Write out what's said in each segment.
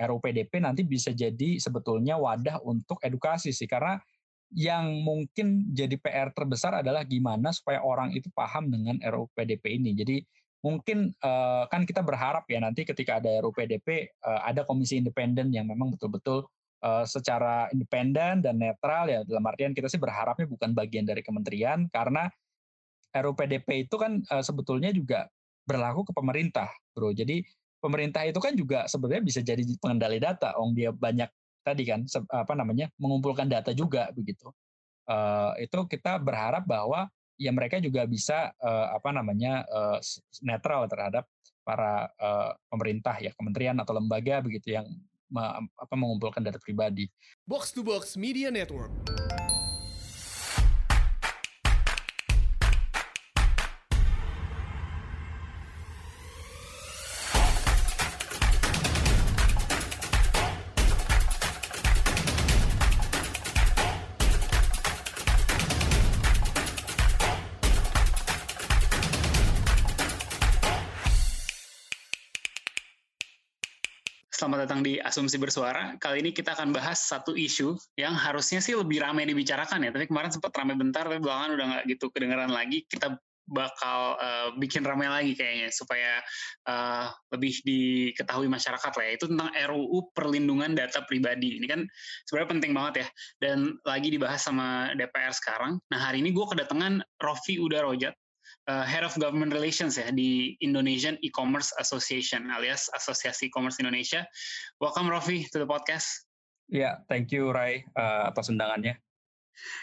RUU PDP nanti bisa jadi sebetulnya wadah untuk edukasi sih karena yang mungkin jadi PR terbesar adalah gimana supaya orang itu paham dengan RUU PDP ini. Jadi mungkin uh, kan kita berharap ya nanti ketika ada RUU PDP uh, ada komisi independen yang memang betul-betul uh, secara independen dan netral ya dalam artian kita sih berharapnya bukan bagian dari kementerian karena RUU PDP itu kan sebetulnya juga berlaku ke pemerintah, bro. Jadi pemerintah itu kan juga sebenarnya bisa jadi pengendali data. Ong dia banyak tadi kan apa namanya mengumpulkan data juga begitu. Uh, itu kita berharap bahwa ya mereka juga bisa uh, apa namanya uh, netral terhadap para uh, pemerintah ya kementerian atau lembaga begitu yang me, apa mengumpulkan data pribadi. Box to Box Media Network. Datang di Asumsi Bersuara. Kali ini kita akan bahas satu isu yang harusnya sih lebih ramai dibicarakan ya. Tapi kemarin sempat ramai bentar, tapi belakangan udah nggak gitu kedengeran lagi. Kita bakal uh, bikin ramai lagi kayaknya supaya uh, lebih diketahui masyarakat lah ya. Itu tentang RUU Perlindungan Data Pribadi. Ini kan sebenarnya penting banget ya. Dan lagi dibahas sama DPR sekarang. Nah hari ini gue kedatangan Rofi Udarojat uh, Head of Government Relations ya di Indonesian E-commerce Association alias Asosiasi E-commerce Indonesia. Welcome Rofi to the podcast. Ya, yeah, thank you Rai uh, atas undangannya.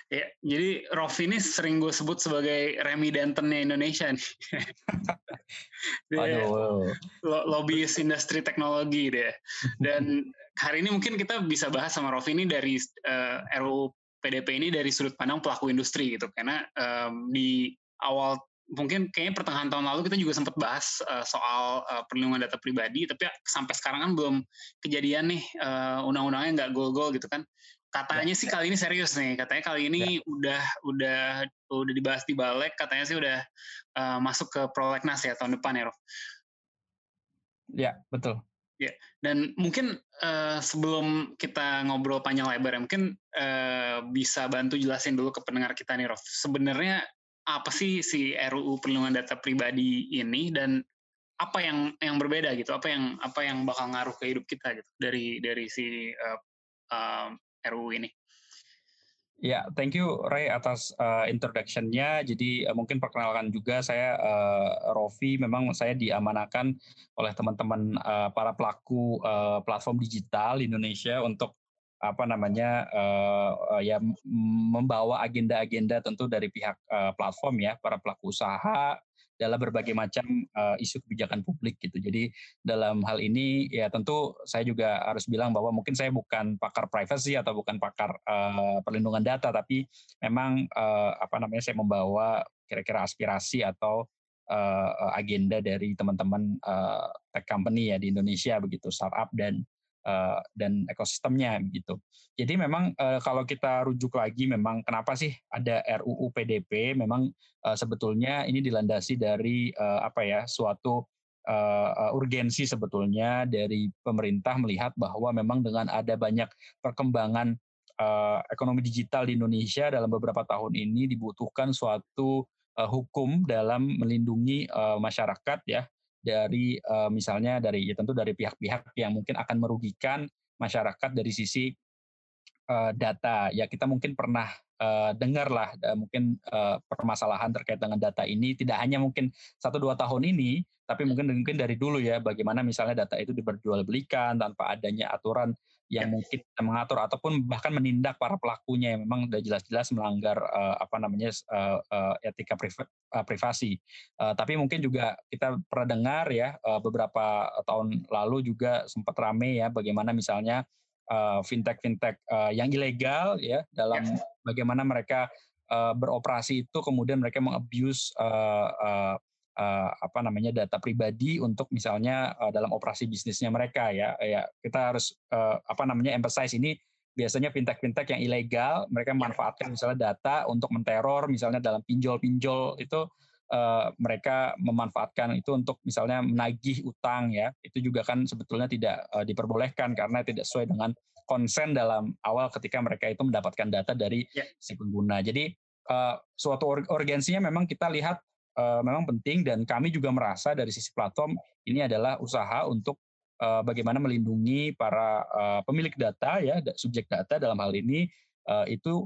Ya, jadi Rofi ini sering gue sebut sebagai Remy Dentonnya Indonesia nih. dia Aduh. Lo lobbyist industri teknologi deh. Dan hari ini mungkin kita bisa bahas sama Rofi ini dari uh, eh, RUU PDP ini dari sudut pandang pelaku industri gitu. Karena um, di awal mungkin kayaknya pertengahan tahun lalu kita juga sempat bahas uh, soal uh, perlindungan data pribadi, tapi sampai sekarang kan belum kejadian nih uh, undang-undangnya nggak gol-gol gitu kan. Katanya ya, sih ya. kali ini serius nih, katanya kali ini ya. udah udah udah dibahas di balik, katanya sih udah uh, masuk ke prolegnas ya tahun depan ya, Rof. Ya betul. Ya, dan mungkin uh, sebelum kita ngobrol panjang lebar ya, mungkin uh, bisa bantu jelasin dulu ke pendengar kita nih, Rof. Sebenarnya apa sih si RUU perlindungan data pribadi ini dan apa yang yang berbeda gitu apa yang apa yang bakal ngaruh ke hidup kita gitu dari dari si uh, uh, RUU ini Ya, yeah, thank you Ray atas uh, introduction-nya. Jadi uh, mungkin perkenalkan juga saya uh, Rofi. Memang saya diamanakan oleh teman-teman uh, para pelaku uh, platform digital di Indonesia untuk apa namanya uh, ya membawa agenda-agenda tentu dari pihak uh, platform ya para pelaku usaha dalam berbagai macam uh, isu kebijakan publik gitu. Jadi dalam hal ini ya tentu saya juga harus bilang bahwa mungkin saya bukan pakar privacy atau bukan pakar uh, perlindungan data tapi memang uh, apa namanya saya membawa kira-kira aspirasi atau uh, agenda dari teman-teman uh, tech company ya di Indonesia begitu startup dan uh, dan ekosistemnya gitu. Jadi memang uh, kalau kita rujuk lagi memang kenapa sih ada RUU PDP memang uh, sebetulnya ini dilandasi dari uh, apa ya suatu uh, urgensi sebetulnya dari pemerintah melihat bahwa memang dengan ada banyak perkembangan uh, ekonomi digital di Indonesia dalam beberapa tahun ini dibutuhkan suatu uh, hukum dalam melindungi uh, masyarakat ya dari uh, misalnya dari ya tentu dari pihak-pihak yang mungkin akan merugikan masyarakat dari sisi uh, data. Ya kita mungkin pernah uh, dengar lah uh, mungkin uh, permasalahan terkait dengan data ini tidak hanya mungkin satu dua tahun ini, tapi mungkin mungkin dari dulu ya bagaimana misalnya data itu diperjualbelikan tanpa adanya aturan yang ya. mungkin mengatur ataupun bahkan menindak para pelakunya yang memang sudah jelas-jelas melanggar uh, apa namanya uh, uh, etika priva, uh, privasi. Uh, tapi mungkin juga kita pernah dengar ya uh, beberapa tahun lalu juga sempat rame ya bagaimana misalnya uh, fintech fintech uh, yang ilegal ya dalam ya. bagaimana mereka uh, beroperasi itu kemudian mereka mengabuse uh, uh, uh, apa namanya data pribadi untuk misalnya uh, dalam operasi bisnisnya mereka ya. Ya kita harus uh, apa namanya emphasize ini biasanya fintech-fintech yang ilegal mereka memanfaatkan misalnya data untuk menteror misalnya dalam pinjol-pinjol itu uh, mereka memanfaatkan itu untuk misalnya menagih utang ya. Itu juga kan sebetulnya tidak uh, diperbolehkan karena tidak sesuai dengan konsen dalam awal ketika mereka itu mendapatkan data dari yeah. si pengguna. Jadi uh, suatu urgensinya memang kita lihat uh, memang penting dan kami juga merasa dari sisi platform ini adalah usaha untuk uh, bagaimana melindungi para uh, pemilik data ya subjek data dalam hal ini uh, itu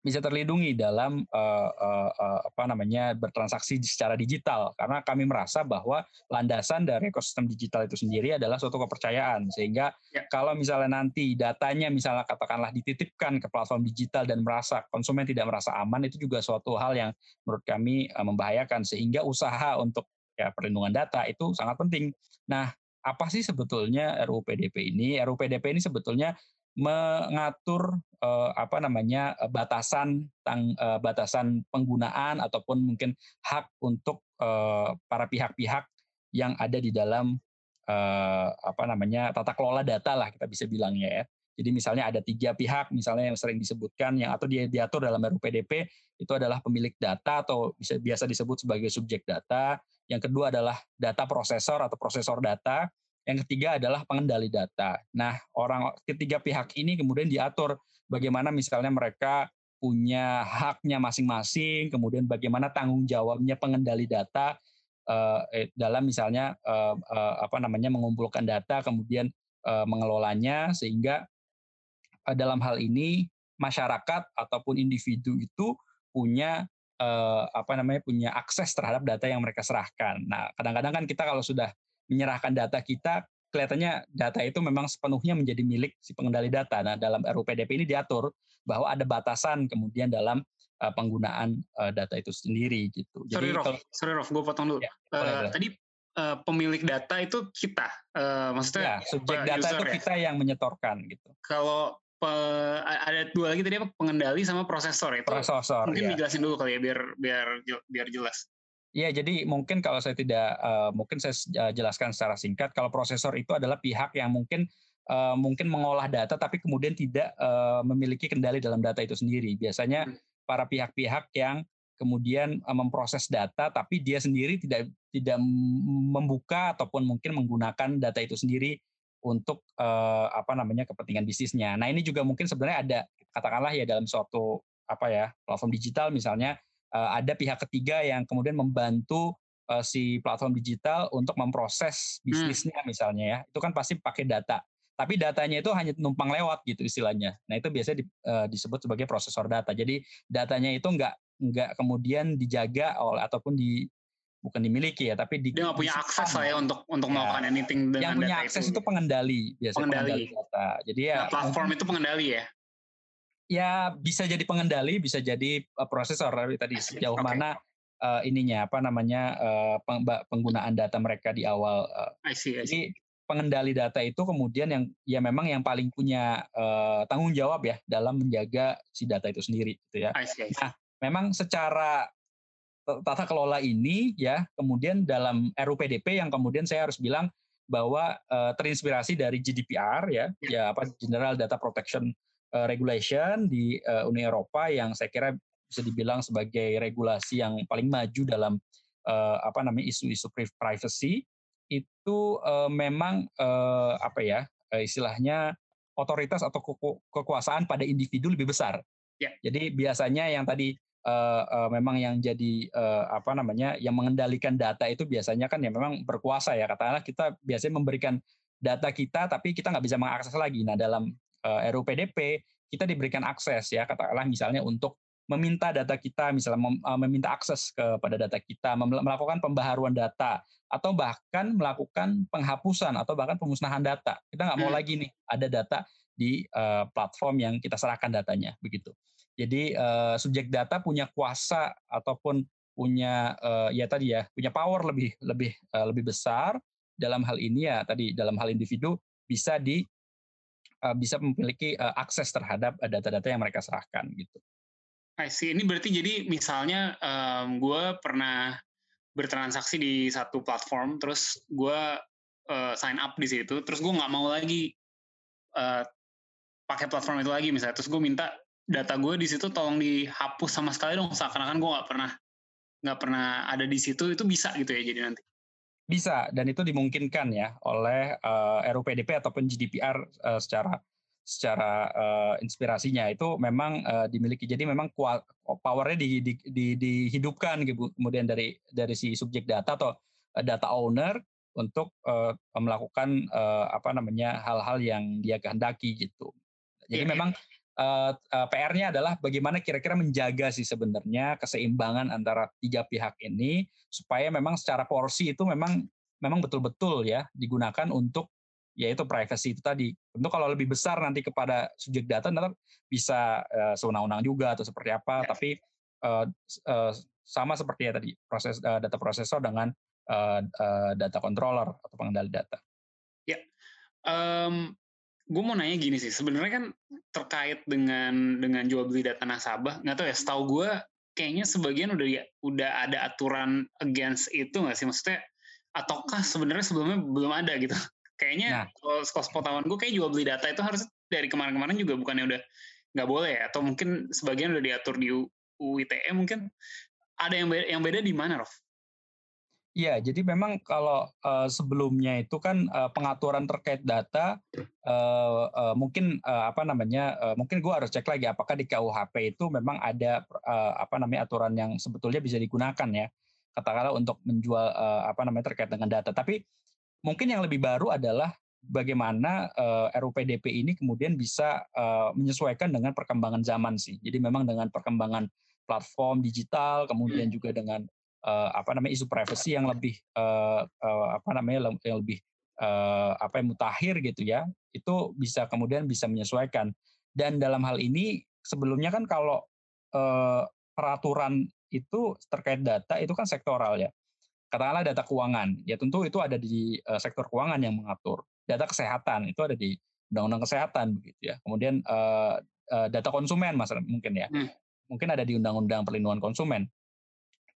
bisa terlindungi dalam uh, uh, uh, apa namanya bertransaksi secara digital karena kami merasa bahwa landasan dari ekosistem digital itu sendiri adalah suatu kepercayaan sehingga ya. kalau misalnya nanti datanya misalnya katakanlah dititipkan ke platform digital dan merasa konsumen tidak merasa aman itu juga suatu hal yang menurut kami uh, membahayakan sehingga usaha untuk ya perlindungan data itu sangat penting. Nah, apa sih sebetulnya RUU PDP ini? RUU PDP ini sebetulnya mengatur uh, apa namanya uh, batasan tang, uh, batasan penggunaan ataupun mungkin hak untuk uh, para pihak-pihak yang ada di dalam uh, apa namanya tata kelola data lah kita bisa bilangnya ya. Jadi misalnya ada tiga pihak misalnya yang sering disebutkan yang atau dia diatur dalam RUU PDP itu adalah pemilik data atau bisa biasa disebut sebagai subjek data. Yang kedua adalah data prosesor atau prosesor data yang ketiga adalah pengendali data. Nah, orang ketiga pihak ini kemudian diatur bagaimana misalnya mereka punya haknya masing-masing, kemudian bagaimana tanggung jawabnya pengendali data uh, dalam misalnya uh, uh, apa namanya mengumpulkan data, kemudian uh, mengelolanya sehingga uh, dalam hal ini masyarakat ataupun individu itu punya uh, apa namanya punya akses terhadap data yang mereka serahkan. Nah, kadang-kadang kan kita kalau sudah menyerahkan data kita, kelihatannya data itu memang sepenuhnya menjadi milik si pengendali data. Nah, dalam RUU PDP ini diatur bahwa ada batasan kemudian dalam uh, penggunaan uh, data itu sendiri gitu. Sorry, Jadi, Rof, kalau, sorry Rof, gue potong dulu. Ya, uh, tadi uh, pemilik data itu kita, uh, maksudnya ya, subjek data itu ya? kita yang menyetorkan gitu. Kalau pe, ada dua lagi tadi apa pengendali sama prosesor itu. Prosesor. Mungkin ya. dijelasin dulu kali ya biar biar biar jelas. Ya, jadi mungkin kalau saya tidak, uh, mungkin saya uh, jelaskan secara singkat. Kalau prosesor itu adalah pihak yang mungkin uh, mungkin mengolah data, tapi kemudian tidak uh, memiliki kendali dalam data itu sendiri. Biasanya hmm. para pihak-pihak yang kemudian uh, memproses data, tapi dia sendiri tidak tidak membuka ataupun mungkin menggunakan data itu sendiri untuk uh, apa namanya kepentingan bisnisnya. Nah ini juga mungkin sebenarnya ada katakanlah ya dalam suatu apa ya platform digital misalnya ada pihak ketiga yang kemudian membantu uh, si platform digital untuk memproses hmm. bisnisnya hmm. misalnya ya itu kan pasti pakai data tapi datanya itu hanya numpang lewat gitu istilahnya nah itu biasanya di, uh, disebut sebagai prosesor data jadi datanya itu enggak enggak kemudian dijaga oleh ataupun di bukan dimiliki ya tapi di, dia nggak punya akses lah ya untuk untuk ya. melakukan anything dengan yang punya akses itu, itu pengendali biasanya pengendali. pengendali data jadi ya nah, platform itu pengendali ya ya bisa jadi pengendali, bisa jadi uh, prosesor tadi sejauh okay. mana uh, ininya apa namanya uh, penggunaan data mereka di awal. Uh, I see, I see. Jadi pengendali data itu kemudian yang ya memang yang paling punya uh, tanggung jawab ya dalam menjaga si data itu sendiri gitu ya. I see, I see. Nah, memang secara tata kelola ini ya kemudian dalam RUPDP yang kemudian saya harus bilang bahwa uh, terinspirasi dari GDPR ya, ya, ya apa General Data Protection uh, regulation di uh, Uni Eropa yang saya kira bisa dibilang sebagai regulasi yang paling maju dalam uh, apa namanya isu-isu privacy itu uh, memang uh, apa ya uh, istilahnya otoritas atau kekuasaan pada individu lebih besar. Yeah. Jadi biasanya yang tadi uh, uh, memang yang jadi uh, apa namanya yang mengendalikan data itu biasanya kan ya memang berkuasa ya katakanlah kita biasanya memberikan data kita tapi kita nggak bisa mengakses lagi. Nah dalam eh, RUU PDP kita diberikan akses ya katakanlah misalnya untuk meminta data kita misalnya mem, uh, meminta akses kepada data kita melakukan pembaharuan data atau bahkan melakukan penghapusan atau bahkan pemusnahan data kita nggak mau hmm. lagi nih ada data di uh, platform yang kita serahkan datanya begitu jadi uh, subjek data punya kuasa ataupun punya uh, ya tadi ya punya power lebih lebih uh, lebih besar dalam hal ini ya tadi dalam hal individu bisa di bisa memiliki uh, akses terhadap data-data yang mereka serahkan gitu. I see. Ini berarti jadi misalnya um, gue pernah bertransaksi di satu platform, terus gue uh, sign up di situ, terus gue nggak mau lagi uh, pakai platform itu lagi misalnya, terus gue minta data gue di situ tolong dihapus sama sekali dong, seakan-akan gue nggak pernah nggak pernah ada di situ itu bisa gitu ya jadi nanti. Bisa dan itu dimungkinkan ya oleh uh, RUPDP ataupun GDPR uh, eh, secara secara uh, inspirasinya itu memang uh, dimiliki. Jadi memang powernya di, di, di, dihidupkan gitu. kemudian dari dari si subjek data atau data owner untuk uh, melakukan uh, apa namanya hal-hal yang dia kehendaki gitu. Jadi yeah. memang uh, uh, PR-nya adalah bagaimana kira-kira menjaga sih sebenarnya keseimbangan antara tiga pihak ini supaya memang secara porsi itu memang memang betul-betul ya digunakan untuk yaitu privacy itu tadi. Tentu kalau lebih besar nanti kepada subjek data nanti bisa uh, sewenang-wenang juga atau seperti apa, ya. tapi uh, uh, sama seperti ya tadi proses uh, data prosesor dengan uh, uh, data controller atau pengendali data. Ya, um, gue mau nanya gini sih, sebenarnya kan terkait dengan dengan jual beli data nasabah, nggak tahu ya, setahu gue kayaknya sebagian udah ya, udah ada aturan against itu nggak sih, maksudnya ataukah sebenarnya sebelumnya belum ada gitu? Kayaknya nah. kalau sepengetahuan gue kayak jual beli data itu harus dari kemarin-kemarin juga bukannya udah nggak boleh ya, atau mungkin sebagian udah diatur di UITE mungkin ada yang beda, yang beda di mana, Rof? Iya, jadi memang kalau uh, sebelumnya itu kan uh, pengaturan terkait data uh, uh, mungkin uh, apa namanya uh, mungkin gue harus cek lagi apakah di KUHP itu memang ada uh, apa namanya aturan yang sebetulnya bisa digunakan ya katakanlah untuk menjual uh, apa namanya terkait dengan data. Tapi mungkin yang lebih baru adalah bagaimana uh, RUPDP ini kemudian bisa uh, menyesuaikan dengan perkembangan zaman sih. Jadi memang dengan perkembangan platform digital kemudian juga dengan uh, apa namanya isu privacy yang lebih uh, uh, apa namanya yang lebih uh, apa yang mutakhir gitu ya itu bisa kemudian bisa menyesuaikan. Dan dalam hal ini sebelumnya kan kalau uh, peraturan itu terkait data itu kan sektoral ya. Katakanlah data keuangan ya tentu itu ada di uh, sektor keuangan yang mengatur. Data kesehatan itu ada di undang-undang kesehatan begitu ya. Kemudian uh, uh, data konsumen masalah mungkin ya. Hmm. mungkin ada di undang-undang perlindungan konsumen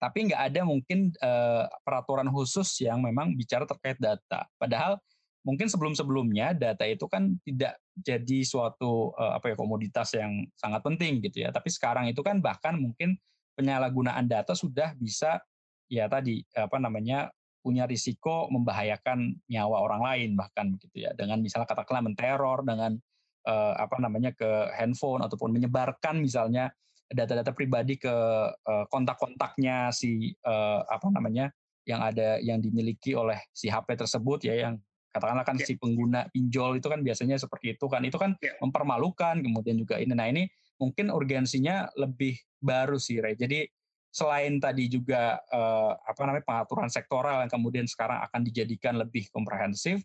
tapi nggak ada mungkin uh, peraturan khusus yang memang bicara terkait data. Padahal mungkin sebelum-sebelumnya data itu kan tidak jadi suatu uh, apa ya komoditas yang sangat penting gitu ya. Tapi sekarang itu kan bahkan mungkin penyalahgunaan data sudah bisa ya tadi apa namanya punya risiko membahayakan nyawa orang lain bahkan begitu ya dengan misalnya katakanlah menteror dengan uh, apa namanya ke handphone ataupun menyebarkan misalnya data-data pribadi ke uh, kontak-kontaknya si uh, apa namanya yang ada yang dimiliki oleh si HP tersebut ya yang katakanlah kan yeah. si pengguna pinjol itu kan biasanya seperti itu kan itu kan yeah. mempermalukan kemudian juga ini nah ini mungkin urgensinya lebih baru sih Ray jadi selain tadi juga uh, apa namanya pengaturan sektoral yang kemudian sekarang akan dijadikan lebih komprehensif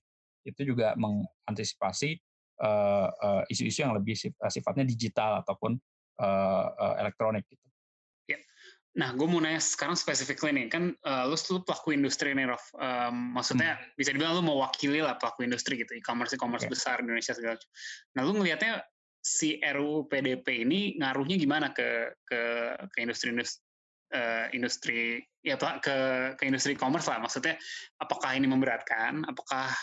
itu juga mengantisipasi isu-isu uh, uh, yang lebih sifatnya digital ataupun uh, uh, elektronik gitu. Ya. Nah, gue mau nanya sekarang spesifik nih, kan uh, lu tuh pelaku industri nih, Rof. Um, maksudnya hmm. bisa dibilang lu mewakili lah pelaku industri gitu, e-commerce e-commerce okay. besar di Indonesia segala macam. Nah, lu ngelihatnya si RUU PDP ini ngaruhnya gimana ke ke ke industri industri uh, industri ya ke ke industri e-commerce lah maksudnya apakah ini memberatkan apakah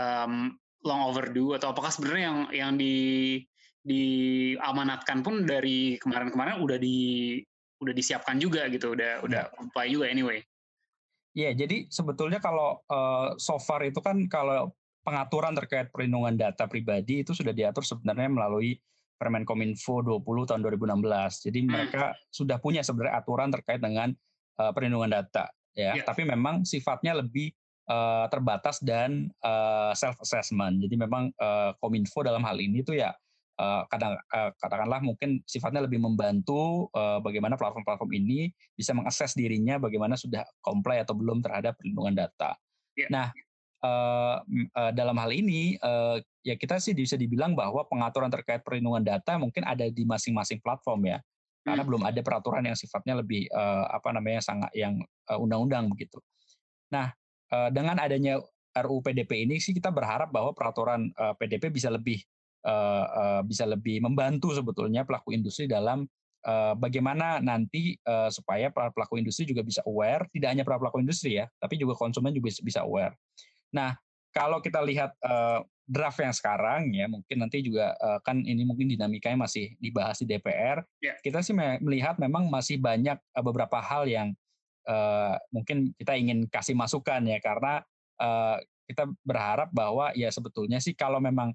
um, long overdue atau apakah sebenarnya yang yang di diamanatkan pun dari kemarin-kemarin udah di udah disiapkan juga gitu, udah udah iya. comply juga anyway. Iya, jadi sebetulnya kalau uh, so far itu kan kalau pengaturan terkait perlindungan data pribadi itu sudah diatur sebenarnya melalui Permen Kominfo 20 tahun 2016. Jadi hmm. mereka sudah punya sebenarnya aturan terkait dengan uh, perlindungan data ya, yeah. tapi memang sifatnya lebih uh, terbatas dan uh, self assessment. Jadi memang uh, Kominfo dalam hal ini tuh ya kadang uh, katakanlah mungkin sifatnya lebih membantu uh, bagaimana platform-platform ini bisa mengakses dirinya bagaimana sudah comply atau belum terhadap perlindungan data. Yeah. Nah, uh, uh, dalam hal ini uh, ya kita sih bisa dibilang bahwa pengaturan terkait perlindungan data mungkin ada di masing-masing platform ya. Karena hmm. belum ada peraturan yang sifatnya lebih uh, apa namanya sangat yang undang-undang uh, begitu. Nah, uh, dengan adanya RUU PDP ini sih kita berharap bahwa peraturan uh, PDP bisa lebih uh, uh, bisa lebih membantu sebetulnya pelaku industri dalam uh, bagaimana nanti uh, supaya para pelaku industri juga bisa aware, tidak hanya para pelaku industri ya, tapi juga konsumen juga bisa aware. Nah, kalau kita lihat uh, draft yang sekarang ya, mungkin nanti juga uh, kan ini mungkin dinamikanya masih dibahas di DPR. Yeah. Kita sih melihat memang masih banyak uh, beberapa hal yang uh, mungkin kita ingin kasih masukan ya karena uh, kita berharap bahwa ya sebetulnya sih kalau memang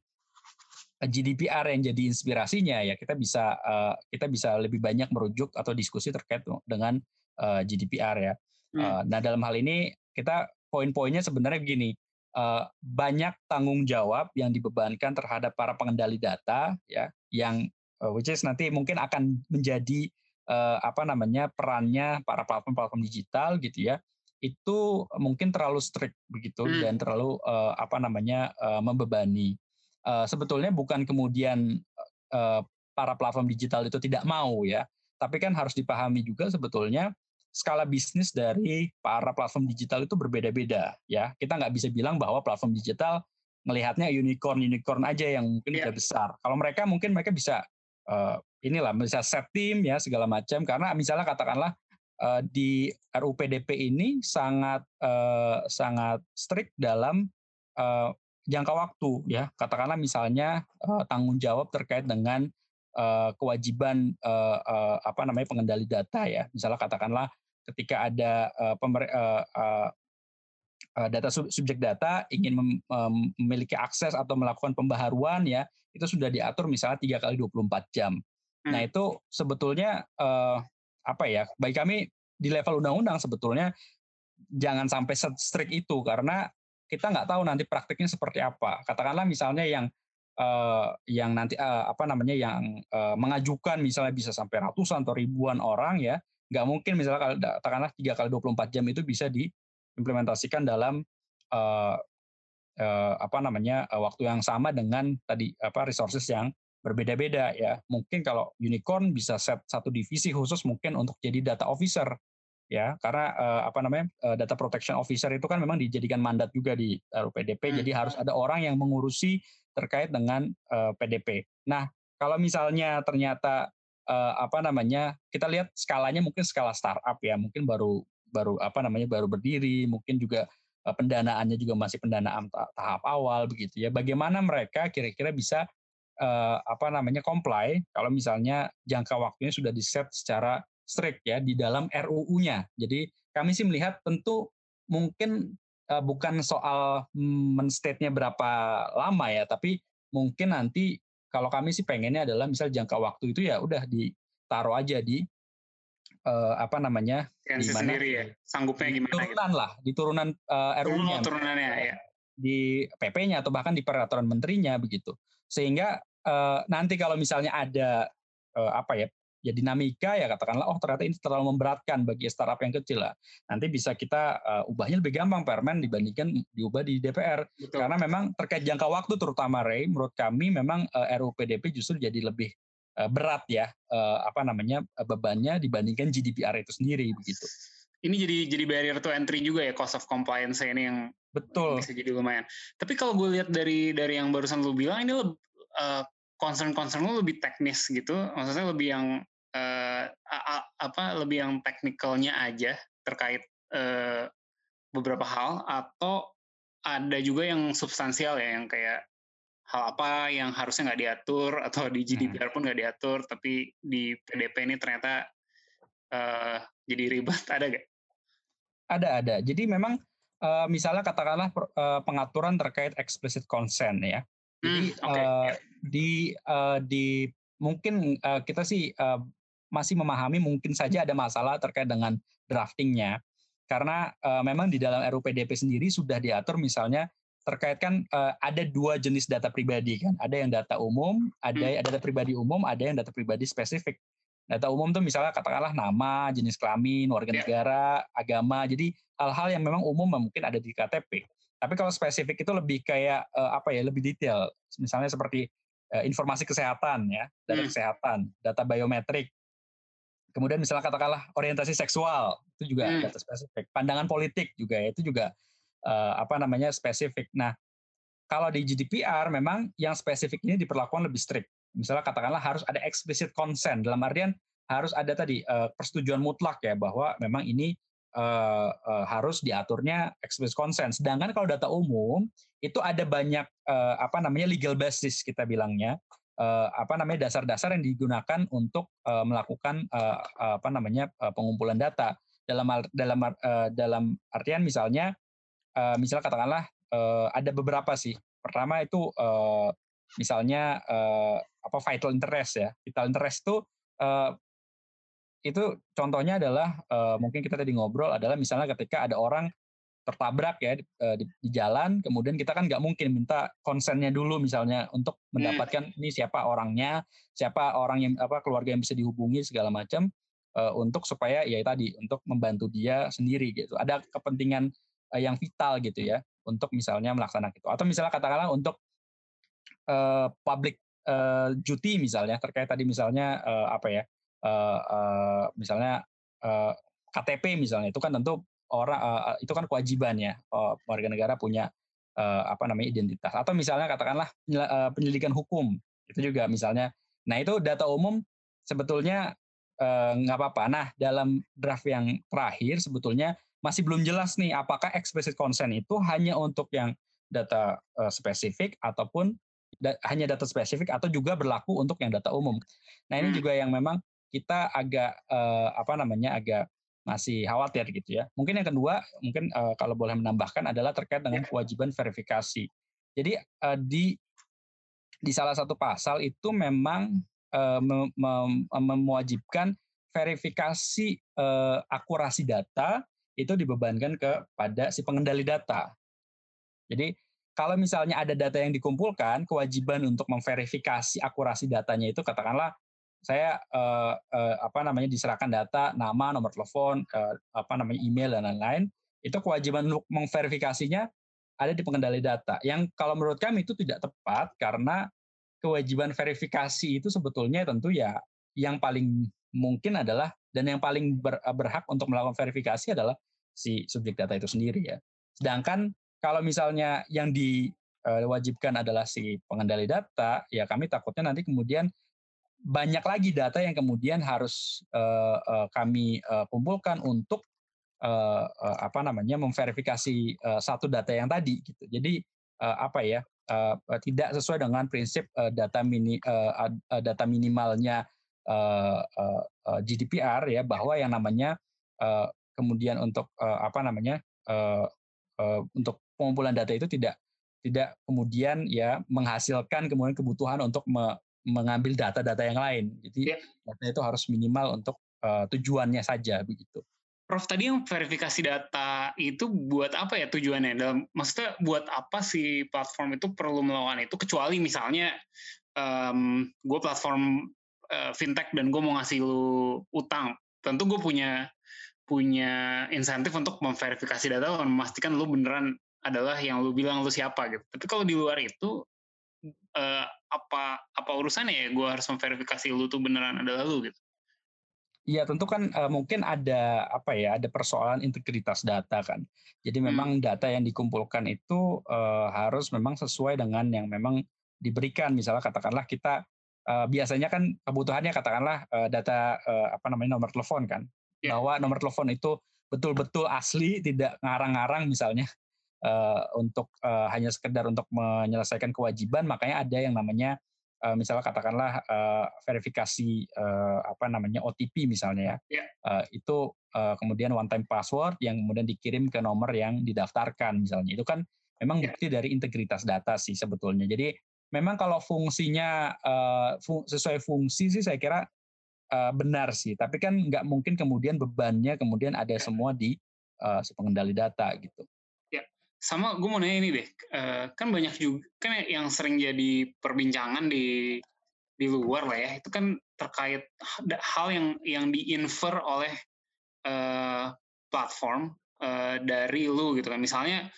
GDPR yang jadi inspirasinya ya kita bisa uh, kita bisa lebih banyak merujuk atau diskusi terkait dengan uh, GDPR ya. Hmm. Uh, nah dalam hal ini kita poin-poinnya sebenarnya begini uh, banyak tanggung jawab yang dibebankan terhadap para pengendali data ya yang uh, which is nanti mungkin akan menjadi uh, apa namanya perannya para platform-platform digital gitu ya itu mungkin terlalu strict begitu hmm. dan terlalu uh, apa namanya uh, membebani. Uh, sebetulnya bukan kemudian uh, para platform digital itu tidak mau ya, tapi kan harus dipahami juga sebetulnya skala bisnis dari para platform digital itu berbeda-beda ya. Kita nggak bisa bilang bahwa platform digital melihatnya unicorn unicorn aja yang mungkin yeah. besar. Kalau mereka mungkin mereka bisa uh, inilah bisa set tim ya segala macam karena misalnya katakanlah uh, di RUPDP ini sangat uh, sangat strict dalam uh, jangka waktu ya katakanlah misalnya uh, tanggung jawab terkait dengan uh, kewajiban uh, uh, apa namanya pengendali data ya misalnya katakanlah ketika ada uh, pemer, uh, uh, data subjek data ingin mem, memiliki akses atau melakukan pembaharuan ya itu sudah diatur misalnya tiga kali 24 jam. Hmm. Nah itu sebetulnya uh, apa ya bagi kami di level undang-undang sebetulnya jangan sampai strict itu karena kita nggak tahu nanti praktiknya seperti apa katakanlah misalnya yang uh, yang nanti uh, apa namanya yang uh, mengajukan misalnya bisa sampai ratusan atau ribuan orang ya nggak mungkin misalnya katakanlah tiga kali 24 jam itu bisa diimplementasikan dalam uh, uh, apa namanya uh, waktu yang sama dengan tadi apa resources yang berbeda-beda ya. Mungkin kalau unicorn bisa set satu divisi khusus mungkin untuk jadi data officer ya, karena uh, apa namanya uh, data protection officer itu kan memang dijadikan mandat juga di RUPDP, hmm. jadi harus ada orang yang mengurusi terkait dengan uh, PDP. Nah, kalau misalnya ternyata uh, apa namanya kita lihat skalanya mungkin skala startup ya, mungkin baru baru apa namanya baru berdiri, mungkin juga pendanaannya juga masih pendanaan tahap awal begitu ya. Bagaimana mereka kira-kira bisa uh, apa namanya comply kalau misalnya jangka waktunya sudah di set secara strict ya di dalam RUU-nya. Jadi kami sih melihat tentu mungkin uh, bukan soal menstate-nya berapa lama ya, tapi mungkin nanti kalau kami sih pengennya adalah misal jangka waktu itu ya udah ditaruh aja di uh, apa namanya di mana sendiri ya sanggupnya gimana gitu? turunan gitu. lah di turunan uh, RUU-nya turunannya ya di PP-nya atau bahkan di peraturan menterinya begitu sehingga uh, nanti kalau misalnya ada uh, apa ya ya dinamika ya katakanlah oh ternyata ini terlalu memberatkan bagi startup yang kecil lah. Nanti bisa kita uh, ubahnya lebih gampang permen dibandingkan diubah di DPR Betul. karena memang terkait jangka waktu terutama Ray menurut kami memang uh, RUU PDP justru jadi lebih uh, berat ya uh, apa namanya uh, bebannya dibandingkan GDPR itu sendiri begitu. Ini jadi jadi barrier to entry juga ya cost of compliance ini yang betul. bisa jadi lumayan. Tapi kalau gue lihat dari dari yang barusan lu bilang ini lebih uh, concern-concern lu lebih teknis gitu, maksudnya lebih yang apa lebih yang teknikalnya aja terkait uh, beberapa hal atau ada juga yang substansial ya yang kayak hal apa yang harusnya nggak diatur atau di GDPR hmm. pun nggak diatur tapi di PDP ini ternyata uh, jadi ribet ada gak? Ada ada. Jadi memang uh, misalnya katakanlah uh, pengaturan terkait explicit consent ya. Jadi hmm, okay. uh, di uh, di mungkin uh, kita sih uh, masih memahami mungkin saja ada masalah terkait dengan draftingnya karena uh, memang di dalam RUPDP sendiri sudah diatur misalnya terkait kan uh, ada dua jenis data pribadi kan ada yang data umum ada hmm. ada data pribadi umum ada yang data pribadi spesifik data umum tuh misalnya katakanlah nama jenis kelamin warga yeah. negara agama jadi hal-hal yang memang umum mungkin ada di KTP tapi kalau spesifik itu lebih kayak uh, apa ya, lebih detail. Misalnya seperti uh, informasi kesehatan ya, data hmm. kesehatan, data biometrik. Kemudian misalnya katakanlah orientasi seksual, itu juga hmm. spesifik. Pandangan politik juga itu juga uh, apa namanya spesifik. Nah, kalau di GDPR memang yang spesifik ini diperlakukan lebih strict. Misalnya katakanlah harus ada explicit consent dalam artian harus ada tadi uh, persetujuan mutlak ya bahwa memang ini uh, uh, harus diaturnya explicit consent. Sedangkan kalau data umum itu ada banyak uh, apa namanya legal basis kita bilangnya uh, apa namanya dasar-dasar yang digunakan untuk uh, melakukan uh, apa namanya pengumpulan data. dalam dalam dalam artian misalnya misalnya katakanlah ada beberapa sih. Pertama itu misalnya apa vital interest ya. Vital interest itu itu contohnya adalah mungkin kita tadi ngobrol adalah misalnya ketika ada orang tertabrak ya di, di, di jalan, kemudian kita kan nggak mungkin minta konsennya dulu misalnya untuk hmm. mendapatkan hmm. ini siapa orangnya, siapa orang yang apa keluarga yang bisa dihubungi segala macam uh, untuk supaya ya tadi untuk membantu dia sendiri gitu. Ada kepentingan uh, yang vital gitu ya untuk misalnya melaksanakan itu. Atau misalnya katakanlah untuk uh, public uh, duty misalnya terkait tadi misalnya uh, apa ya uh, uh, misalnya uh, KTP misalnya itu kan tentu orang uh, itu kan kewajiban ya uh, warga negara punya uh, apa namanya identitas. Atau misalnya katakanlah uh, penyelidikan hukum itu juga misalnya. Nah itu data umum sebetulnya nggak uh, apa-apa. Nah dalam draft yang terakhir sebetulnya masih belum jelas nih apakah explicit consent itu hanya untuk yang data uh, spesifik ataupun da hanya data spesifik atau juga berlaku untuk yang data umum. Nah ini hmm. juga yang memang kita agak uh, apa namanya agak masih khawatir gitu ya. Mungkin yang kedua, mungkin uh, kalau boleh menambahkan adalah terkait dengan ya. kewajiban verifikasi. Jadi uh, di di salah satu pasal itu memang uh, mem mem mewajibkan verifikasi uh, akurasi data itu dibebankan kepada si pengendali data. Jadi kalau misalnya ada data yang dikumpulkan, kewajiban untuk memverifikasi akurasi datanya itu katakanlah saya uh, uh, apa namanya diserahkan data nama nomor telepon uh, apa namanya email dan lain-lain itu kewajiban untuk memverifikasinya ada di pengendali data. Yang kalau menurut kami itu tidak tepat karena kewajiban verifikasi itu sebetulnya tentu ya yang paling mungkin adalah dan yang paling ber, berhak untuk melakukan verifikasi adalah si subjek data itu sendiri ya. Sedangkan kalau misalnya yang diwajibkan adalah si pengendali data ya kami takutnya nanti kemudian banyak lagi data yang kemudian harus uh, uh, kami uh, kumpulkan untuk uh, uh, apa namanya memverifikasi uh, satu data yang tadi gitu. Jadi uh, apa ya uh, tidak sesuai dengan prinsip uh, data mini uh, uh, data minimalnya uh, uh, uh, GDPR ya bahwa yang namanya uh, kemudian untuk uh, apa namanya uh, uh, untuk pengumpulan data itu tidak tidak kemudian ya menghasilkan kemudian kebutuhan untuk me, mengambil data-data yang lain. Jadi ya. data itu harus minimal untuk uh, tujuannya saja begitu. Prof tadi yang verifikasi data itu buat apa ya tujuannya? Dalam maksudnya buat apa sih platform itu perlu melakukan itu? Kecuali misalnya um, gue platform uh, fintech dan gue mau ngasih lu utang, tentu gue punya punya insentif untuk memverifikasi data dan memastikan lu beneran adalah yang lu bilang lu siapa gitu. Tapi kalau di luar itu uh, apa apa urusannya ya gue harus memverifikasi lu tuh beneran adalah lu gitu Iya tentu kan uh, mungkin ada apa ya ada persoalan integritas data kan. Jadi hmm. memang data yang dikumpulkan itu uh, harus memang sesuai dengan yang memang diberikan. Misalnya katakanlah kita uh, biasanya kan kebutuhannya katakanlah uh, data uh, apa namanya nomor telepon kan. Yeah. Bahwa nomor telepon itu betul-betul asli tidak ngarang-ngarang misalnya uh, untuk uh, hanya sekedar untuk menyelesaikan kewajiban makanya ada yang namanya uh, misalnya katakanlah uh, verifikasi uh, apa namanya OTP misalnya ya yeah. Ya. uh, itu uh, kemudian one time password yang kemudian dikirim ke nomor yang didaftarkan misalnya itu kan memang yeah. bukti dari integritas data sih sebetulnya jadi memang kalau fungsinya uh, fung, sesuai fungsi sih saya kira uh, benar sih tapi kan nggak mungkin kemudian bebannya kemudian ada ya. semua di uh, si pengendali data gitu sama gue mau nanya ini deh, uh, kan banyak juga kan yang sering jadi perbincangan di di luar lah ya, itu kan terkait hal yang yang diinfer oleh uh, platform uh, dari lu gitu kan, misalnya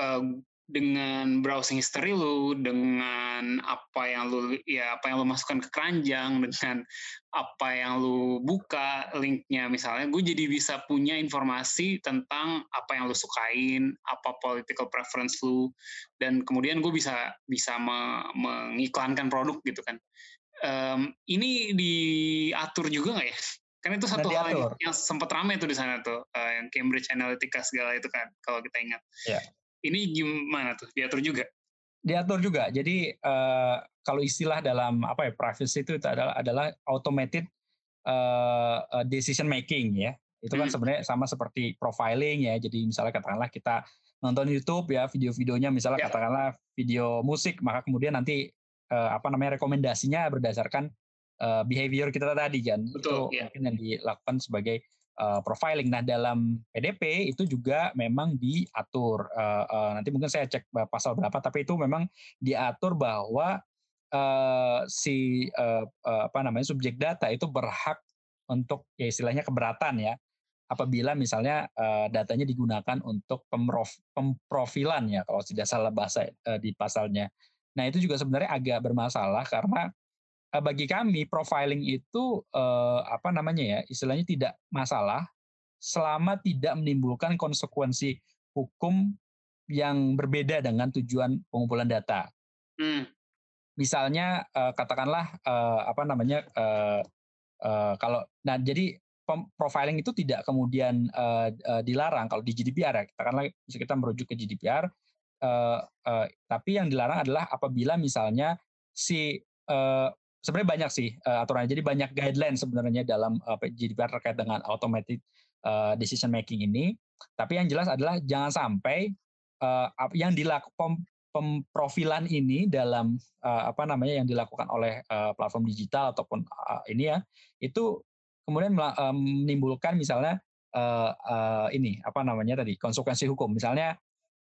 uh, dengan browsing history lu, dengan apa yang lu ya apa yang lu masukkan ke keranjang, dengan apa yang lu buka linknya misalnya, gue jadi bisa punya informasi tentang apa yang lu sukain, apa political preference lu, dan kemudian gue bisa bisa me, mengiklankan produk gitu kan. Um, ini diatur juga nggak ya? Kan itu satu hal yang, yang sempat ramai tuh di sana tuh, uh, yang Cambridge Analytica segala itu kan, kalau kita ingat. Yeah ini gimana tuh diatur juga? Diatur juga. Jadi uh, kalau istilah dalam apa ya privacy itu adalah adalah automated uh, decision making ya. Itu kan Hmm. sebenarnya sama seperti profiling ya. Jadi misalnya katakanlah kita nonton YouTube ya video-videonya misalnya Ya. katakanlah video musik maka kemudian nanti eh, apa namanya rekomendasinya berdasarkan eh, behavior kita tadi kan. Betul, itu ya. mungkin yang dilakukan sebagai eh, profiling. Nah, dalam PDP itu juga memang diatur eh, eh, nanti mungkin saya cek pasal berapa tapi itu memang diatur bahwa eh, si eh, eh, apa namanya subjek data itu berhak untuk ya istilahnya keberatan ya apabila misalnya eh, datanya digunakan untuk pemrof, pemprofilan ya kalau tidak salah bahasa eh, di pasalnya. Nah itu juga sebenarnya agak bermasalah karena bagi kami profiling itu eh, apa namanya ya istilahnya tidak masalah selama tidak menimbulkan konsekuensi hukum yang berbeda dengan tujuan pengumpulan data Hmm. misalnya eh, katakanlah eh, apa namanya eh, eh, kalau nah jadi profiling itu tidak kemudian eh, eh, dilarang kalau di GDPR ya katakanlah kita merujuk ke GDPR eh, eh, tapi yang dilarang adalah apabila misalnya si eh, sebenarnya banyak sih eh, aturannya. Jadi banyak guideline sebenarnya dalam eh, GDPR terkait dengan automatic eh, decision making ini. Tapi yang jelas adalah jangan sampai ap- yang dilakukan pemprofilan ini dalam eh, apa namanya yang dilakukan oleh eh, platform digital ataupun eh, ini ya itu kemudian menimbulkan misalnya eh, eh, ini apa namanya tadi konsekuensi hukum. Misalnya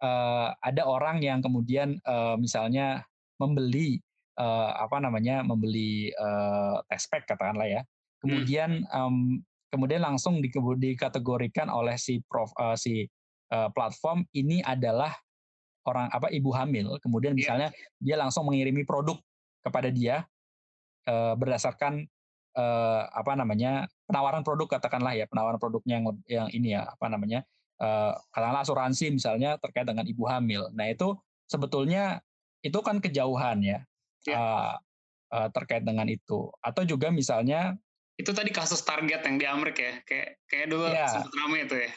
eh, ada orang yang kemudian eh, misalnya membeli eh, apa namanya membeli eh, tespek katakanlah ya. Kemudian em, kemudian langsung di- dikategorikan oleh si prof eh, si eh, platform ini adalah orang apa ibu hamil. Kemudian Iya. misalnya dia langsung mengirimi produk kepada dia eh, berdasarkan eh, apa namanya penawaran produk katakanlah ya penawaran produknya yang yang ini ya apa namanya eh, katakanlah asuransi misalnya terkait dengan ibu hamil. Nah itu sebetulnya itu kan kejauhan ya Ya. eh, eh, terkait dengan itu atau juga misalnya Itu tadi kasus target yang di Amerika ya. Kayak kayak dulu Iya. sempat rame itu ya.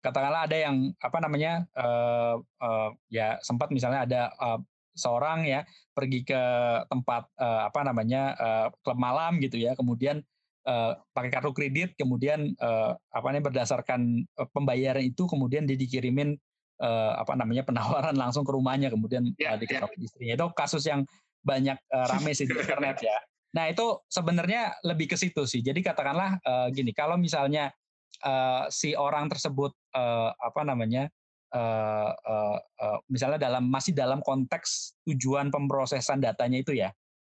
katakanlah ada yang apa namanya eh, eh, ya sempat misalnya ada eh, seorang ya pergi ke tempat eh, apa namanya eh, klub malam gitu ya kemudian eh, pakai kartu kredit kemudian eh, apa namanya berdasarkan pembayaran itu kemudian dia dikirimin eh, apa namanya penawaran langsung ke rumahnya kemudian Ya, eh, diketahui istrinya itu kasus yang banyak eh, rame sih di internet ya. Nah itu sebenarnya lebih ke situ sih. Jadi katakanlah eh, gini kalau misalnya eh, si orang tersebut eh, apa namanya eh, eh, eh, misalnya dalam masih dalam konteks tujuan pemrosesan datanya itu ya.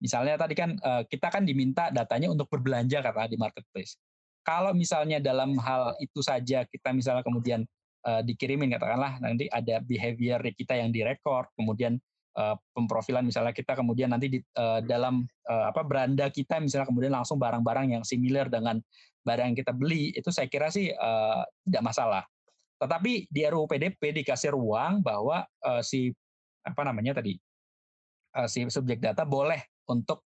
Misalnya tadi kan eh, kita kan diminta datanya untuk berbelanja kata di marketplace. Kalau misalnya dalam hal itu saja kita misalnya kemudian eh, dikirimin katakanlah nanti ada behavior kita yang direkord kemudian eh, pemprofilan misalnya kita kemudian nanti di eh, dalam eh, apa beranda kita misalnya kemudian langsung barang-barang yang similar dengan barang yang kita beli itu saya kira sih eh, tidak masalah. Tetapi di RUU PDP dikasih ruang bahwa eh, si apa namanya tadi eh, si subjek data boleh untuk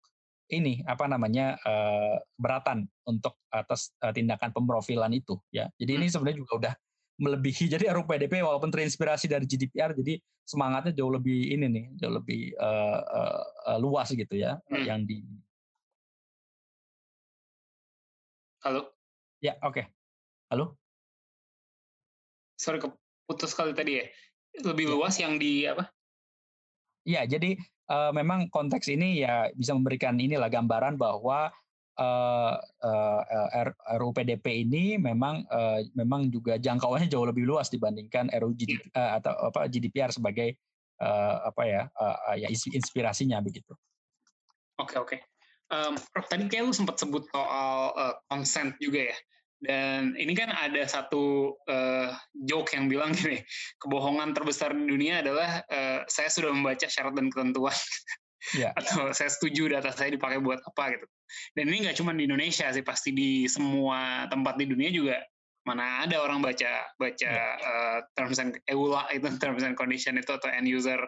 ini apa namanya eh, beratan untuk atas eh, tindakan pemprofilan itu ya. Jadi ini sebenarnya juga udah melebihi jadi RUU PDP walaupun terinspirasi dari GDPR jadi semangatnya jauh lebih ini nih jauh lebih eh, eh, eh, luas gitu ya Hmm. yang di Halo. ya oke halo Sorry keputus kali tadi ya. Lebih Ya. luas yang di apa? Ya, jadi eh, memang konteks ini ya bisa memberikan inilah gambaran bahwa eh, eh, R- RUU PDP ini memang eh, memang juga jangkauannya jauh lebih luas dibandingkan RUU GDP, eh, atau apa GDPR sebagai eh, apa ya eh, ya ins- inspirasinya begitu. Oke oke. Em, Prof, tadi kayak lu sempat sebut soal eh, consent juga ya. Dan ini kan ada satu eh, joke yang bilang gini, kebohongan terbesar di dunia adalah eh, saya sudah membaca syarat dan ketentuan Ya. atau saya setuju data saya dipakai buat apa gitu. Dan ini nggak cuma di Indonesia sih, pasti di semua tempat di dunia juga mana ada orang baca baca eh, terms and EULA itu terms and condition itu atau end user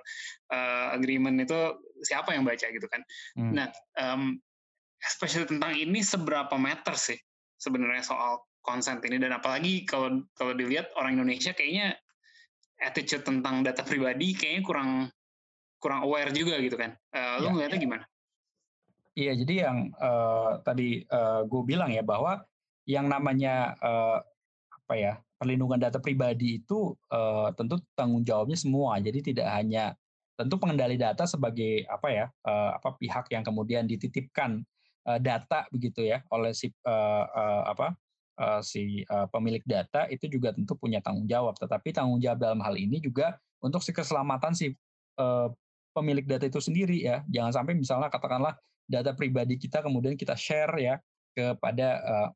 eh, agreement itu siapa yang baca gitu kan. Hmm. Nah, em, especially tentang ini seberapa meter sih sebenarnya soal consent ini dan apalagi kalau kalau dilihat orang Indonesia kayaknya attitude tentang data pribadi kayaknya kurang kurang aware juga gitu kan. Eh, lu Ya, ngeliatnya gimana? Iya, jadi yang eh, tadi gue bilang ya bahwa yang namanya eh, apa ya perlindungan data pribadi itu uh, tentu tanggung jawabnya semua. Jadi tidak hanya tentu pengendali data sebagai apa ya uh, apa pihak yang kemudian dititipkan uh, data begitu ya oleh si uh, uh, apa uh, si uh, pemilik data itu juga tentu punya tanggung jawab. Tetapi tanggung jawab dalam hal ini juga untuk si keselamatan si uh, pemilik data itu sendiri ya. Jangan sampai misalnya katakanlah data pribadi kita kemudian kita share ya kepada uh,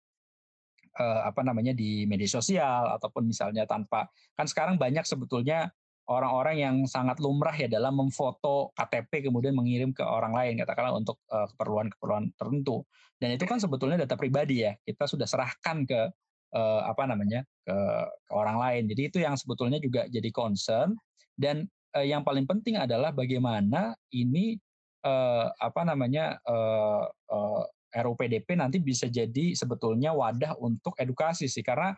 uh, apa namanya di media sosial ataupun misalnya tanpa kan sekarang banyak sebetulnya orang-orang yang sangat lumrah ya dalam memfoto KTP kemudian mengirim ke orang lain katakanlah untuk keperluan-keperluan tertentu. Dan itu kan sebetulnya data pribadi ya kita sudah serahkan ke uh, apa namanya ke, ke orang lain. Jadi itu yang sebetulnya juga jadi concern. Dan yang paling penting adalah bagaimana ini uh, apa namanya uh, uh, RUPDP nanti bisa jadi sebetulnya wadah untuk edukasi sih karena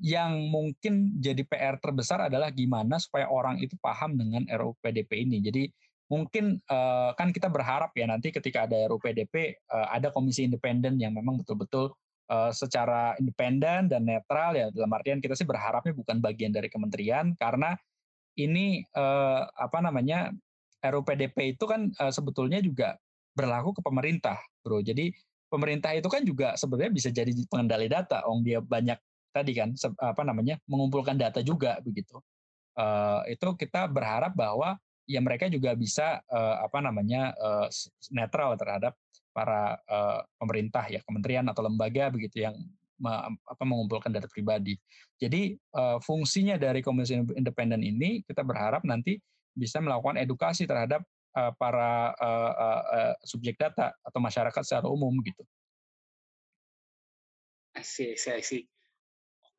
yang mungkin jadi PR terbesar adalah gimana supaya orang itu paham dengan RUU PDP ini. Jadi mungkin uh, kan kita berharap ya nanti ketika ada RUU PDP uh, eh, ada komisi independen yang memang betul-betul uh, secara independen dan netral ya dalam artian kita sih berharapnya bukan bagian dari kementerian karena ini uh, apa namanya RUU PDP itu kan uh, sebetulnya juga berlaku ke pemerintah, Bro. Jadi pemerintah itu kan juga sebenarnya bisa jadi pengendali data, Ong dia banyak tadi kan apa namanya mengumpulkan data juga begitu. Uh, itu kita berharap bahwa ya mereka juga bisa uh, apa namanya uh, netral terhadap para uh, pemerintah ya kementerian atau lembaga begitu yang apa mengumpulkan data pribadi. Jadi uh, fungsinya dari komisi independen ini kita berharap nanti bisa melakukan edukasi terhadap uh, para uh, uh, subjek data atau masyarakat secara umum gitu. I see, I see, I see.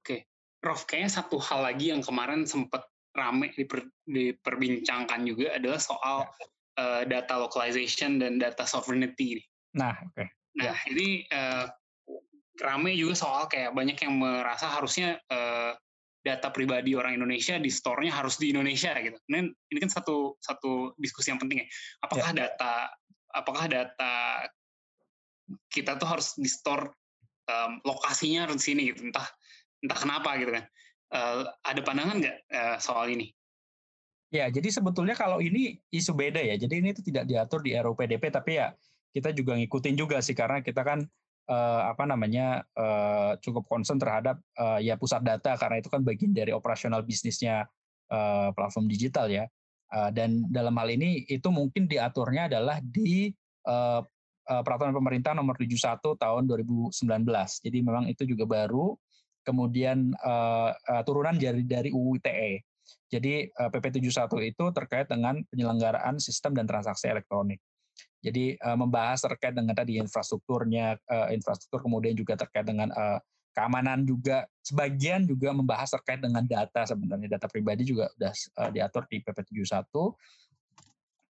Oke, Prof, kayaknya satu hal lagi yang kemarin sempat rame diper, diperbincangkan juga adalah soal ya. uh, data localization dan data sovereignty. Nah, oke. Okay. Nah, ya. ini uh, rame juga soal kayak banyak yang merasa harusnya uh, data pribadi orang Indonesia di store-nya harus di Indonesia gitu. Ini, ini kan satu satu diskusi yang penting ya. Apakah ya. data apakah data kita tuh harus di store um, lokasinya harus di sini gitu. Entah entah kenapa gitu kan. Uh, ada pandangan nggak uh, soal ini? Ya, jadi sebetulnya kalau ini isu beda ya. Jadi ini itu tidak diatur di RUU PDP, tapi ya kita juga ngikutin juga sih karena kita kan uh, apa namanya uh, cukup concern terhadap uh, ya pusat data karena itu kan bagian dari operasional bisnisnya uh, platform digital ya. Uh, dan dalam hal ini itu mungkin diaturnya adalah di uh, peraturan pemerintah nomor 71 tahun 2019. Jadi memang itu juga baru kemudian uh, uh, turunan dari dari UU ITE. Jadi uh, PP 71 itu terkait dengan penyelenggaraan sistem dan transaksi elektronik. Jadi uh, membahas terkait dengan tadi infrastrukturnya, uh, infrastruktur kemudian juga terkait dengan uh, keamanan juga. Sebagian juga membahas terkait dengan data sebenarnya data pribadi juga sudah uh, diatur di PP 71.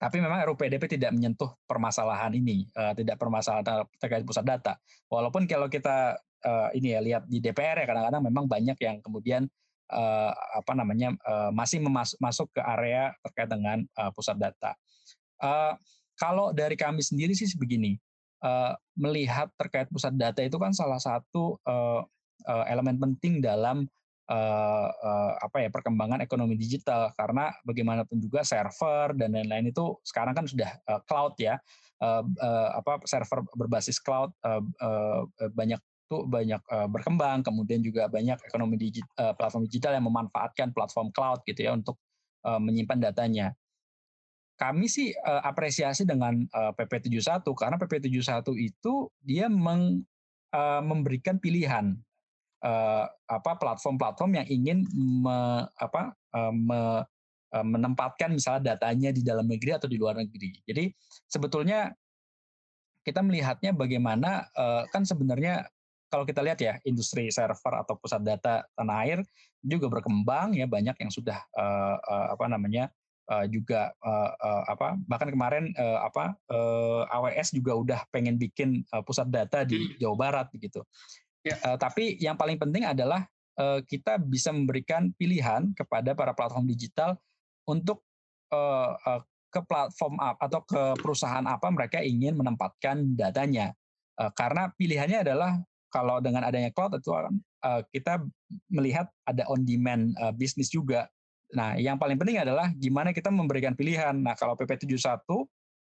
Tapi memang RUPDP tidak menyentuh permasalahan ini, uh, tidak permasalahan terkait pusat data. Walaupun kalau kita uh, ini ya lihat di DPR ya kadang-kadang memang banyak yang kemudian uh, apa namanya uh, masih masuk ke area terkait dengan uh, pusat data. Uh, kalau dari kami sendiri sih begini, uh, melihat terkait pusat data itu kan salah satu uh, uh, elemen penting dalam uh, uh, apa ya perkembangan ekonomi digital. Karena bagaimanapun juga server dan lain-lain itu sekarang kan sudah uh, cloud ya. Uh, uh, apa server berbasis cloud uh, uh, banyak itu banyak uh, berkembang, kemudian juga banyak ekonomi digit, uh, platform digital yang memanfaatkan platform cloud gitu ya untuk uh, menyimpan datanya. Kami sih uh, apresiasi dengan uh, PP 71 karena PP 71 itu dia meng, uh, memberikan pilihan uh, apa platform-platform yang ingin me, apa uh, me, uh, menempatkan misalnya datanya di dalam negeri atau di luar negeri. Jadi sebetulnya kita melihatnya bagaimana uh, kan sebenarnya kalau kita lihat ya industri server atau pusat data tanah air juga berkembang ya banyak yang sudah uh, uh, apa namanya uh, juga uh, uh, apa bahkan kemarin uh, apa uh, AWS juga udah pengen bikin uh, pusat data di hmm. Jawa Barat begitu. Ya. Uh, tapi yang paling penting adalah uh, kita bisa memberikan pilihan kepada para platform digital untuk uh, uh, ke platform apa atau ke perusahaan apa mereka ingin menempatkan datanya. Uh, karena pilihannya adalah kalau dengan adanya cloud itu uh, kita melihat ada on demand uh, bisnis juga. Nah, yang paling penting adalah gimana kita memberikan pilihan. Nah, kalau PP 71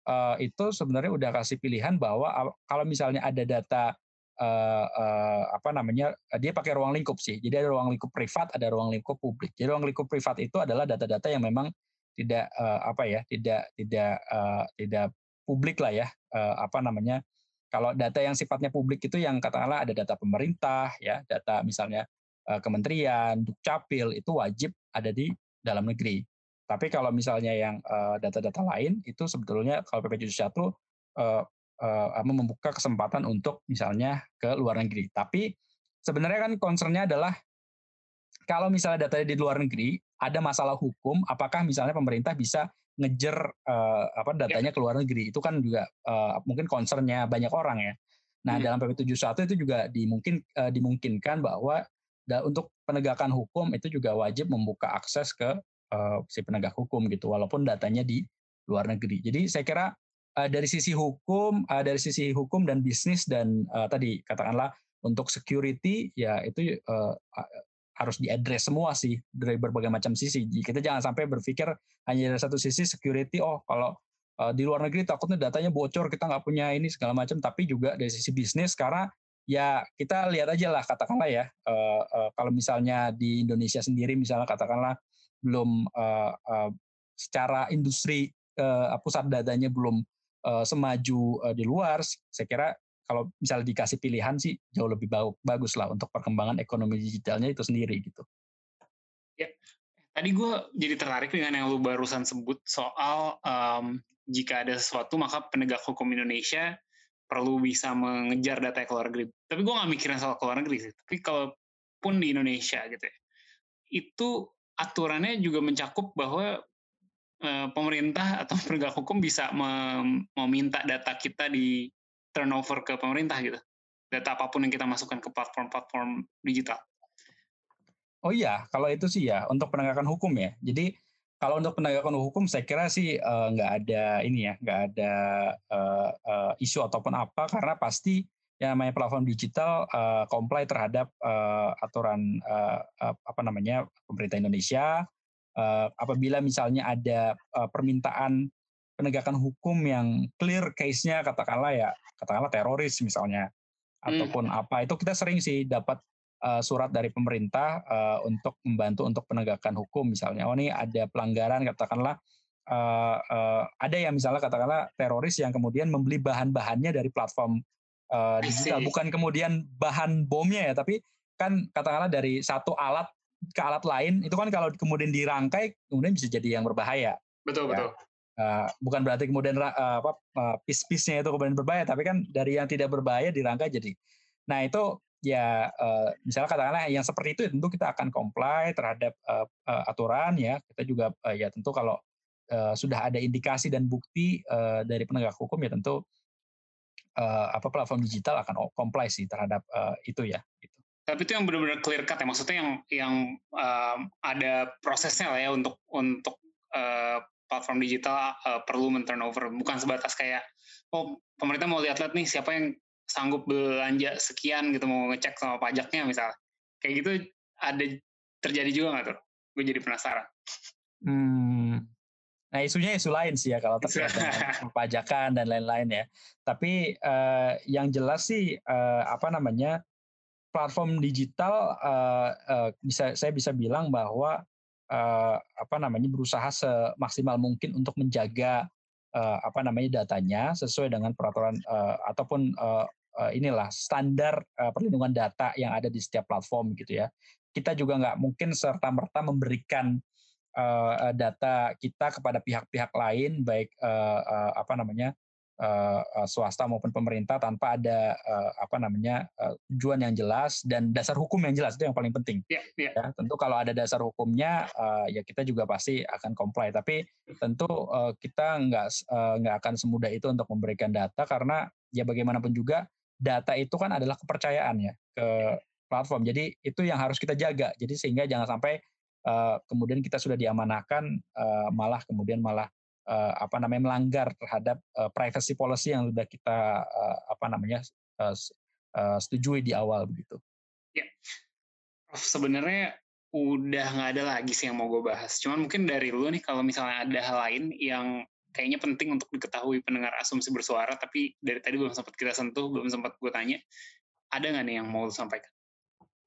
uh, itu sebenarnya udah kasih pilihan bahwa kalau misalnya ada data uh, uh, apa namanya dia pakai ruang lingkup sih. Jadi ada ruang lingkup privat, ada ruang lingkup publik. Jadi ruang lingkup privat itu adalah data-data yang memang tidak apa ya, tidak tidak tidak publik lah ya, apa namanya kalau data yang sifatnya publik itu yang katakanlah ada data pemerintah, ya, data misalnya kementerian, dukcapil itu wajib ada di dalam negeri. Tapi kalau misalnya yang data-data uh, lain itu sebetulnya kalau PP 71 uh, uh, membuka kesempatan untuk misalnya ke luar negeri. Tapi sebenarnya kan concernnya adalah kalau misalnya data di luar negeri ada masalah hukum, apakah misalnya pemerintah bisa ngejer uh, apa ya. datanya ke luar negeri itu kan juga uh, mungkin concernnya banyak orang ya. Nah hmm. dalam PP 71 itu juga dimungkin uh, dimungkinkan bahwa da, untuk penegakan hukum itu juga wajib membuka akses ke uh, si penegak hukum gitu walaupun datanya di luar negeri. Jadi saya kira uh, dari sisi hukum uh, dari sisi hukum dan bisnis dan uh, tadi katakanlah untuk security ya itu uh, harus diadres semua sih dari berbagai macam sisi. Kita jangan sampai berpikir hanya dari satu sisi security, oh kalau di luar negeri takutnya datanya bocor, kita nggak punya ini segala macam, tapi juga dari sisi bisnis karena ya kita lihat aja lah katakanlah ya uh, uh, kalau misalnya di Indonesia sendiri misalnya katakanlah belum uh, uh, secara industri uh, pusat datanya belum uh, semaju uh, di luar, saya kira kalau misalnya dikasih pilihan sih jauh lebih bagus lah untuk perkembangan ekonomi digitalnya itu sendiri gitu. Ya, tadi gue jadi tertarik dengan yang lu barusan sebut soal um, jika ada sesuatu maka penegak hukum Indonesia perlu bisa mengejar data ke luar negeri. Tapi gue nggak mikirin soal ke luar negeri sih. Tapi kalaupun di Indonesia gitu ya, itu aturannya juga mencakup bahwa uh, pemerintah atau penegak hukum bisa meminta data kita di turnover ke pemerintah gitu data apa pun yang kita masukkan ke platform-platform digital oh iya kalau itu sih ya untuk penegakan hukum ya jadi kalau untuk penegakan hukum saya kira sih nggak uh, ada ini ya nggak ada uh, uh, isu ataupun apa karena pasti yang namanya platform digital uh, comply terhadap uh, aturan uh, apa namanya pemerintah Indonesia uh, apabila misalnya ada uh, permintaan penegakan hukum yang clear case-nya katakanlah ya katakanlah teroris misalnya hmm. ataupun apa itu kita sering sih dapat uh, surat dari pemerintah uh, untuk membantu untuk penegakan hukum. Misalnya oh ini ada pelanggaran katakanlah uh, uh, ada yang misalnya katakanlah teroris yang kemudian membeli bahan-bahannya dari platform uh, digital. bukan kemudian bahan bomnya ya tapi kan katakanlah dari satu alat ke alat lain itu kan kalau kemudian dirangkai kemudian bisa jadi yang berbahaya. Betul ya. betul. Uh, bukan berarti kemudian uh, apa uh, pis-pisnya itu kemudian berbahaya, tapi kan dari yang tidak berbahaya dirangkai jadi. Nah itu ya uh, misalnya katakanlah yang seperti itu ya tentu kita akan comply terhadap uh, uh, aturan ya. Kita juga ya tentu kalau sudah ada indikasi dan bukti dari penegak hukum ya tentu apa platform digital akan comply sih terhadap itu ya. Gitu. Tapi itu yang benar-benar clear cut ya, maksudnya yang yang ada prosesnya lah ya untuk untuk platform digital perlu men-turnover bukan sebatas kayak oh pemerintah mau lihat-lihat nih siapa yang sanggup belanja sekian gitu mau ngecek sama pajaknya misal. Kayak gitu ada terjadi juga nggak tuh? Gue jadi penasaran. Hmm. nah isunya isu lain sih ya kalau terkait dengan pajakan dan lain-lain ya. Tapi uh, yang jelas sih uh, apa namanya platform digital uh, uh, bisa saya bisa bilang bahwa uh, apa namanya berusaha semaksimal mungkin untuk menjaga uh, apa namanya datanya sesuai dengan peraturan uh, ataupun uh, uh, inilah standar uh, perlindungan data yang ada di setiap platform gitu ya. Kita juga nggak mungkin serta merta memberikan uh, data kita kepada pihak-pihak lain baik uh, uh, apa namanya uh, swasta maupun pemerintah tanpa ada uh, apa namanya uh, tujuan yang jelas dan dasar hukum yang jelas itu yang paling penting. Yeah, yeah. Ya, tentu kalau ada dasar hukumnya uh, ya kita juga pasti akan comply. Tapi tentu uh, kita nggak uh, nggak akan semudah itu untuk memberikan data karena ya bagaimanapun juga data itu kan adalah kepercayaan ya ke platform. Jadi itu yang harus kita jaga. Jadi sehingga jangan sampai uh, kemudian kita sudah diamanahkan uh, malah kemudian malah uh, apa namanya melanggar terhadap uh, privacy policy yang sudah kita uh, apa namanya uh, uh, setujui di awal begitu. Ya. sebenarnya udah nggak ada lagi sih yang mau gue bahas. Cuman mungkin dari lu nih kalau misalnya ada hal lain yang kayaknya penting untuk diketahui pendengar asumsi bersuara, tapi dari tadi belum sempat kita sentuh, belum sempat gue tanya, ada nggak nih yang mau sampaikan?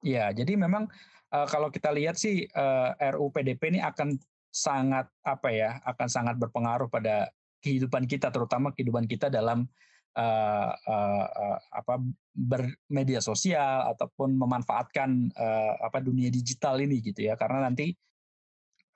Ya, jadi memang uh, kalau kita lihat sih uh, RUU PDP ini akan sangat apa ya, akan sangat berpengaruh pada kehidupan kita, terutama kehidupan kita dalam uh, uh, uh, apa bermedia sosial ataupun memanfaatkan uh, apa dunia digital ini gitu ya, karena nanti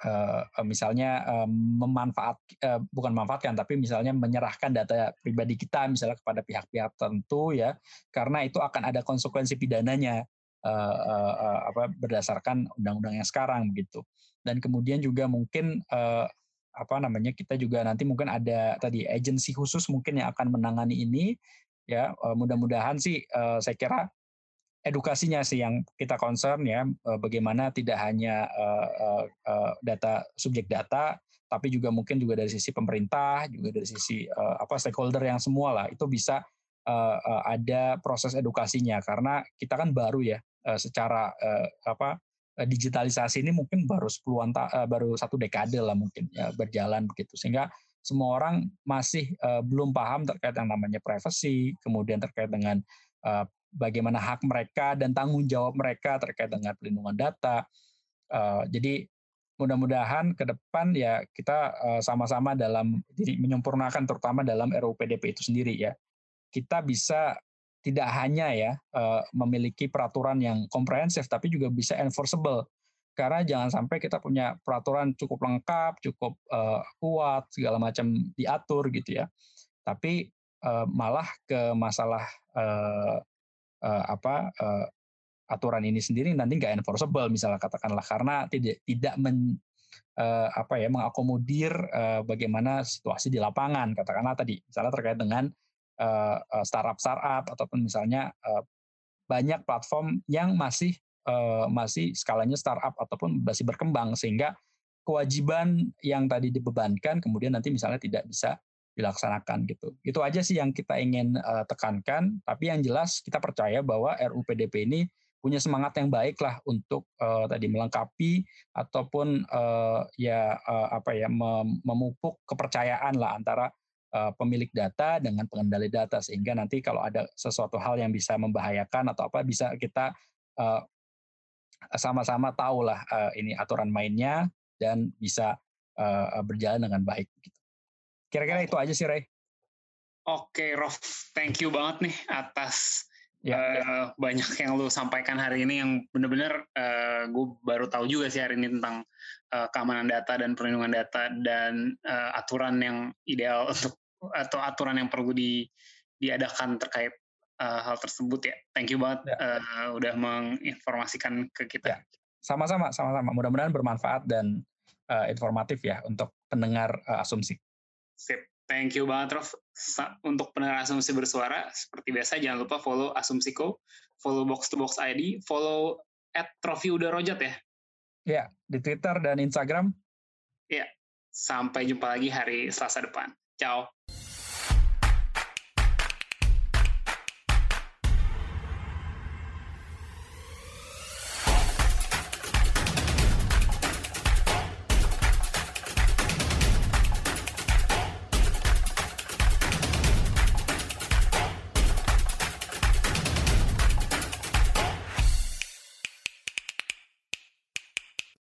uh, misalnya uh, memanfaat uh, bukan memanfaatkan tapi misalnya menyerahkan data pribadi kita misalnya kepada pihak-pihak tertentu ya karena itu akan ada konsekuensi pidananya uh, uh, uh, apa berdasarkan undang-undang yang sekarang begitu. Dan kemudian juga mungkin uh, apa namanya kita juga nanti mungkin ada tadi agensi khusus mungkin yang akan menangani ini ya mudah-mudahan sih saya kira edukasinya sih yang kita concern ya eh, bagaimana tidak hanya uh, uh, data subjek data tapi juga mungkin juga dari sisi pemerintah juga dari sisi apa stakeholder yang semua lah itu bisa ada proses edukasinya. Karena kita kan baru ya secara apa digitalisasi ini mungkin baru sepuluhan uh, baru satu dekade lah mungkin ya berjalan begitu. Sehingga semua orang masih belum paham terkait yang namanya privacy kemudian terkait dengan bagaimana hak mereka dan tanggung jawab mereka terkait dengan pelindungan data. Uh, jadi mudah-mudahan ke depan ya kita uh, sama-sama dalam jadi menyempurnakan terutama dalam RUU PDP itu sendiri ya. Kita bisa tidak hanya ya uh, memiliki peraturan yang komprehensif tapi juga bisa enforceable. Karena jangan sampai kita punya peraturan cukup lengkap, cukup uh, kuat, segala macam diatur gitu ya. Tapi uh, malah ke masalah uh, apa uh, aturan ini sendiri nanti nggak enforceable misalnya katakanlah. Karena tidak tidak men uh, apa ya mengakomodir uh, bagaimana situasi di lapangan. Katakanlah tadi misalnya terkait dengan uh, startup startup ataupun misalnya uh, banyak platform yang masih uh, masih skalanya startup ataupun masih berkembang. Sehingga kewajiban yang tadi dibebankan kemudian nanti misalnya tidak bisa dilaksanakan gitu. Itu aja sih yang kita ingin uh, tekankan. Tapi yang jelas kita percaya bahwa RUU PDP ini punya semangat yang baik lah untuk uh, tadi melengkapi ataupun uh, ya uh, apa ya mem memupuk kepercayaan lah antara uh, pemilik data dengan pengendali data sehingga nanti kalau ada sesuatu hal yang bisa membahayakan atau apa bisa kita sama-sama uh, tahu lah uh, ini aturan mainnya dan bisa uh, berjalan dengan baik. Gitu. Kira-kira itu aja sih, Ray. Oke, Rof. Thank you banget nih atas ya, uh, ya. banyak yang lu sampaikan hari ini yang benar-benar uh, gue baru tahu juga sih hari ini tentang uh, keamanan data dan perlindungan data dan uh, aturan yang ideal untuk atau aturan yang perlu di, diadakan terkait uh, hal tersebut ya. Thank you banget ya. uh, udah menginformasikan ke kita. Ya. Sama-sama, sama-sama. Mudah-mudahan bermanfaat dan uh, informatif ya untuk pendengar uh, asumsi. Sip. Thank you banget, Prof. Untuk pendengar Asumsi Bersuara, seperti biasa jangan lupa follow Asumsiko, follow Box to Box ID, follow at Trofi Uda Rojat ya? Ya, di Twitter dan Instagram. Ya, sampai jumpa lagi hari Selasa depan. Ciao.